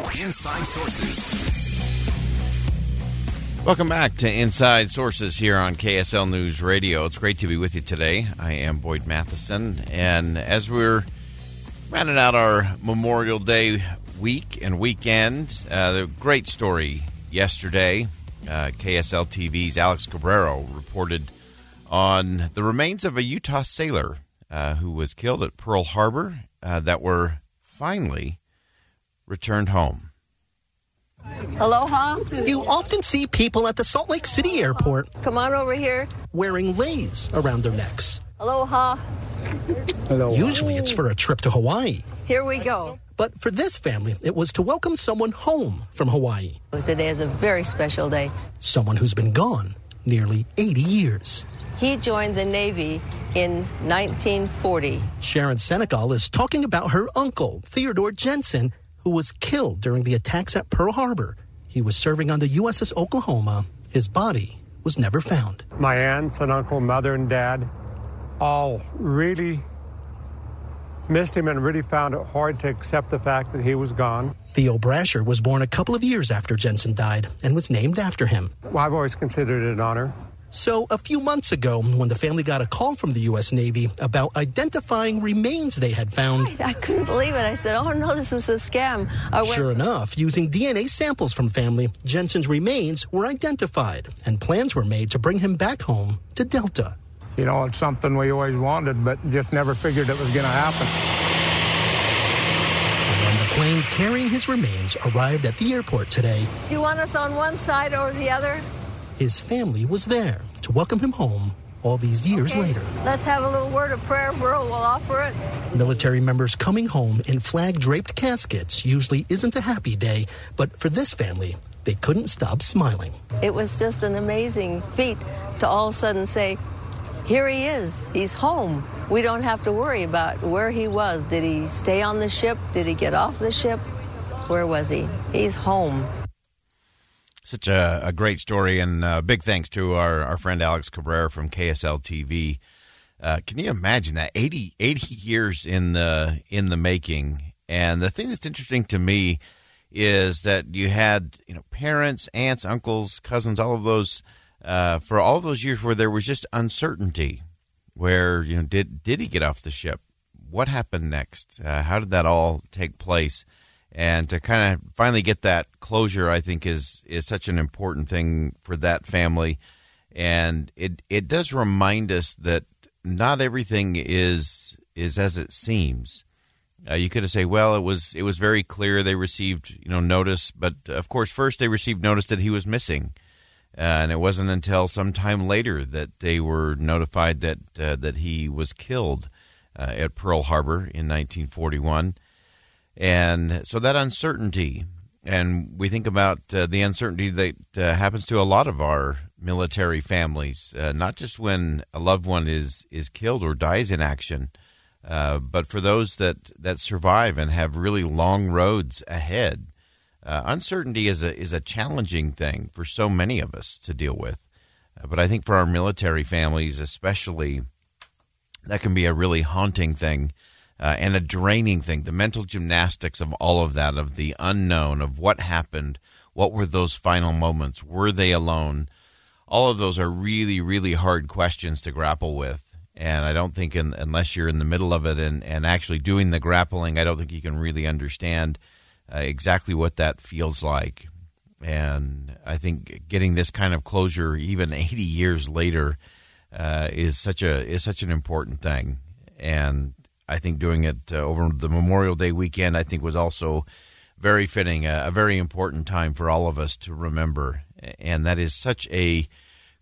Inside Sources. Welcome back to Inside Sources here on KSL News Radio. It's great to be with you today. I am Boyd Matheson, and as we're rounding out our Memorial Day week and weekend, uh, the great story yesterday. Uh, KSL TV's Alex Cabrero reported on the remains of a Utah sailor uh, who was killed at Pearl Harbor uh, that were finally returned home. Aloha. You often see people at the Salt Lake City airport Come on over here. wearing leis around their necks. Aloha. Usually it's for a trip to Hawaii. Here we go. But for this family, it was to welcome someone home from Hawaii. Today is a very special day. Someone who's been gone nearly 80 years. He joined the Navy in 1940. Sharon Senegal is talking about her uncle, Theodore Jensen, who was killed during the attacks at Pearl Harbor. He was serving on the USS Oklahoma. His body was never found. my aunts and uncle, mother and dad, all really missed him and really found it hard to accept the fact that he was gone. Theo Brasher was born a couple of years after Jensen died and was named after him. Well, I've always considered it an honor. So, a few months ago, when the family got a call from the U.S. Navy about identifying remains they had found, I couldn't believe it. I said, oh no, this is a scam. I went, sure enough, using DNA samples from family, Jensen's remains were identified, and plans were made to bring him back home to Delta. You know, it's something we always wanted, but just never figured it was going to happen. The plane carrying his remains arrived at the airport today, Do you want us on one side or the other? His family was there to welcome him home all these years Okay. later. Let's have a little word of prayer. We'll, we'll offer it. Military members coming home in flag draped caskets usually isn't a happy day, but for this family, they couldn't stop smiling. It was just an amazing feat to all of a sudden say, here he is. He's home. We don't have to worry about where he was. Did he stay on the ship? Did he get off the ship? Where was he? He's home. Such a, a great story, and uh, big thanks to our, our friend Alex Cabrero from KSL TV. Uh, can you imagine that 80, 80 years in the in the making? And the thing that's interesting to me is that you had you know parents, aunts, uncles, cousins, all of those uh, for all those years where there was just uncertainty. Where you know did did he get off the ship? What happened next? Uh, how did that all take place? And to kind of finally get that closure i think is is such an important thing for that family. And it it does remind us that not everything is is as it seems. Uh, you could have say well it was it was very clear they received you know notice but of course first they received notice that he was missing. Uh, and it wasn't until some time later that they were notified that uh, that he was killed uh, at Pearl Harbor in 1941 and so that uncertainty, and we think about uh, the uncertainty that uh, happens to a lot of our military families, uh, not just when a loved one is is killed or dies in action, uh, but for those that that survive and have really long roads ahead. Uh, uncertainty is a is a challenging thing for so many of us to deal with, Uh, but I think for our military families, especially, that can be a really haunting thing uh, and a draining thing. The mental gymnastics of all of that, of the unknown, of what happened, what were those final moments, were they alone? All of those are really, really hard questions to grapple with. And I don't think, in, unless you're in the middle of it and, and actually doing the grappling, I don't think you can really understand uh, exactly what that feels like. And I think getting this kind of closure, even 80 years later, uh, is such a is such an important thing. And I think doing it uh, over the Memorial Day weekend, I think, was also very fitting, a, very important time for all of us to remember. And that is such a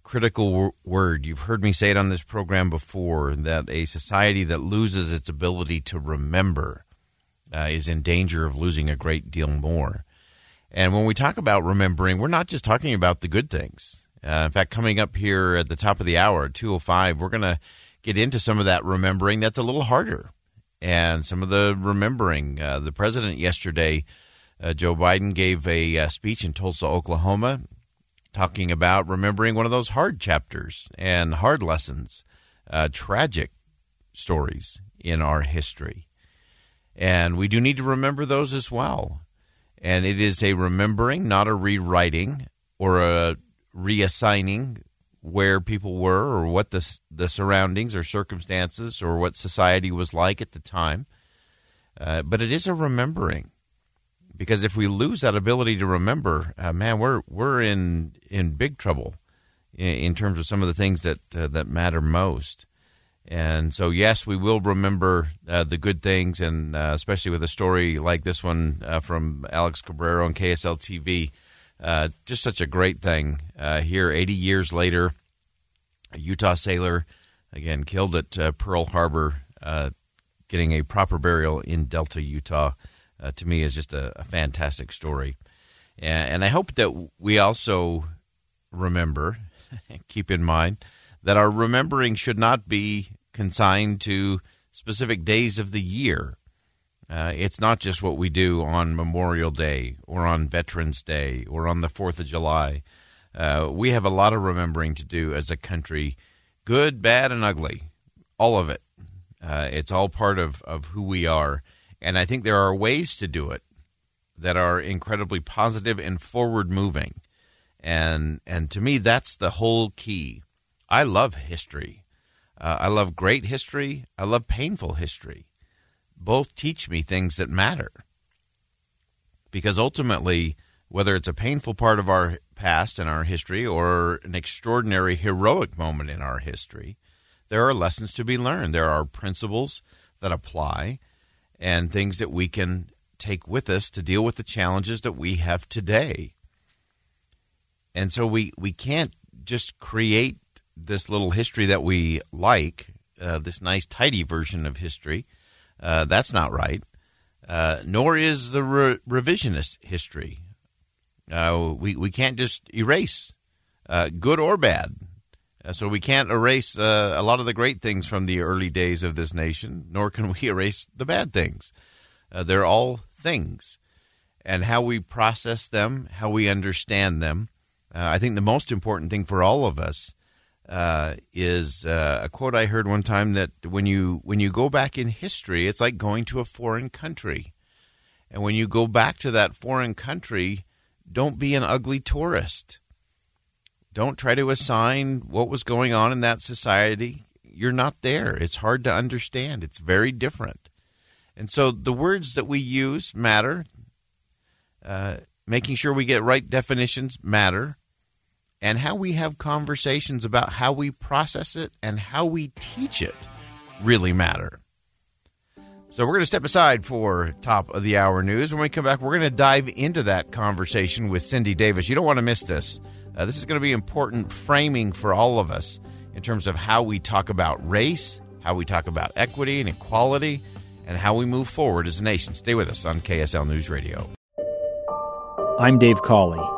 critical word. You've heard me say it on this program before that a society that loses its ability to remember uh, is in danger of losing a great deal more. And when we talk about remembering, we're not just talking about the good things. Uh, in fact, coming up here at the top of the hour 205, we're going to get into some of that remembering that's a little harder. And some of the remembering. Uh, the president yesterday, uh, Joe Biden, gave a uh, speech in Tulsa, Oklahoma, talking about remembering one of those hard chapters and hard lessons, uh, tragic stories in our history. And we do need to remember those as well. And it is a remembering, not a rewriting or a reassigning where people were or what the, the surroundings or circumstances or what society was like at the time. Uh, but it is a remembering. Because if we lose that ability to remember, uh, man, we're we're in in big trouble in, in terms of some of the things that uh, that matter most. And so, yes, we will remember uh, the good things, and uh, especially with a story like this one uh, from Alex Cabrero on KSL TV. Uh, just such a great thing uh, here, 80 years later. A Utah sailor, again, killed at uh, Pearl Harbor, getting a proper burial in Delta, Utah. to me, is just a, a fantastic story. And, and I hope that we also remember, keep in mind, that our remembering should not be consigned to specific days of the year. Uh, it's not just what we do on Memorial Day or on Veterans Day or on the 4th of July. Uh, we have a lot of remembering to do as a country good, bad, and ugly. All of it. Uh, it's all part of, of who we are. And I think there are ways to do it that are incredibly positive and forward moving. And, and to me, that's the whole key. I love history. Uh, I love great history. I love painful history. Both teach me things that matter. Because ultimately, whether it's a painful part of our past and our history or an extraordinary heroic moment in our history, there are lessons to be learned. There are principles that apply and things that we can take with us to deal with the challenges that we have today. And so we, we can't just create this little history that we like, uh, this nice, tidy version of history. Uh, that's not right. Uh, nor is the re- revisionist history. Uh, we, we can't just erase uh, good or bad. Uh, so we can't erase a lot of the great things from the early days of this nation, nor can we erase the bad things. they're all things. And how we process them, how we understand them, I think the most important thing for all of us uh, is uh, a quote I heard one time that when you when you go back in history, it's like going to a foreign country, and when you go back to that foreign country, don't be an ugly tourist. Don't try to assign what was going on in that society. You're not there. It's hard to understand. It's very different, and so the words that we use matter. Uh, making sure we get right definitions matter and how we have conversations about how we process it and how we teach it really matter. So we're going to step aside for top of the hour news. When we come back, we're going to dive into that conversation with Cindy Davis. You don't want to miss this. Uh, this is going to be important framing for all of us in terms of how we talk about race, how we talk about equity and equality, and how we move forward as a nation. Stay with us on KSL News Radio. I'm Dave Cawley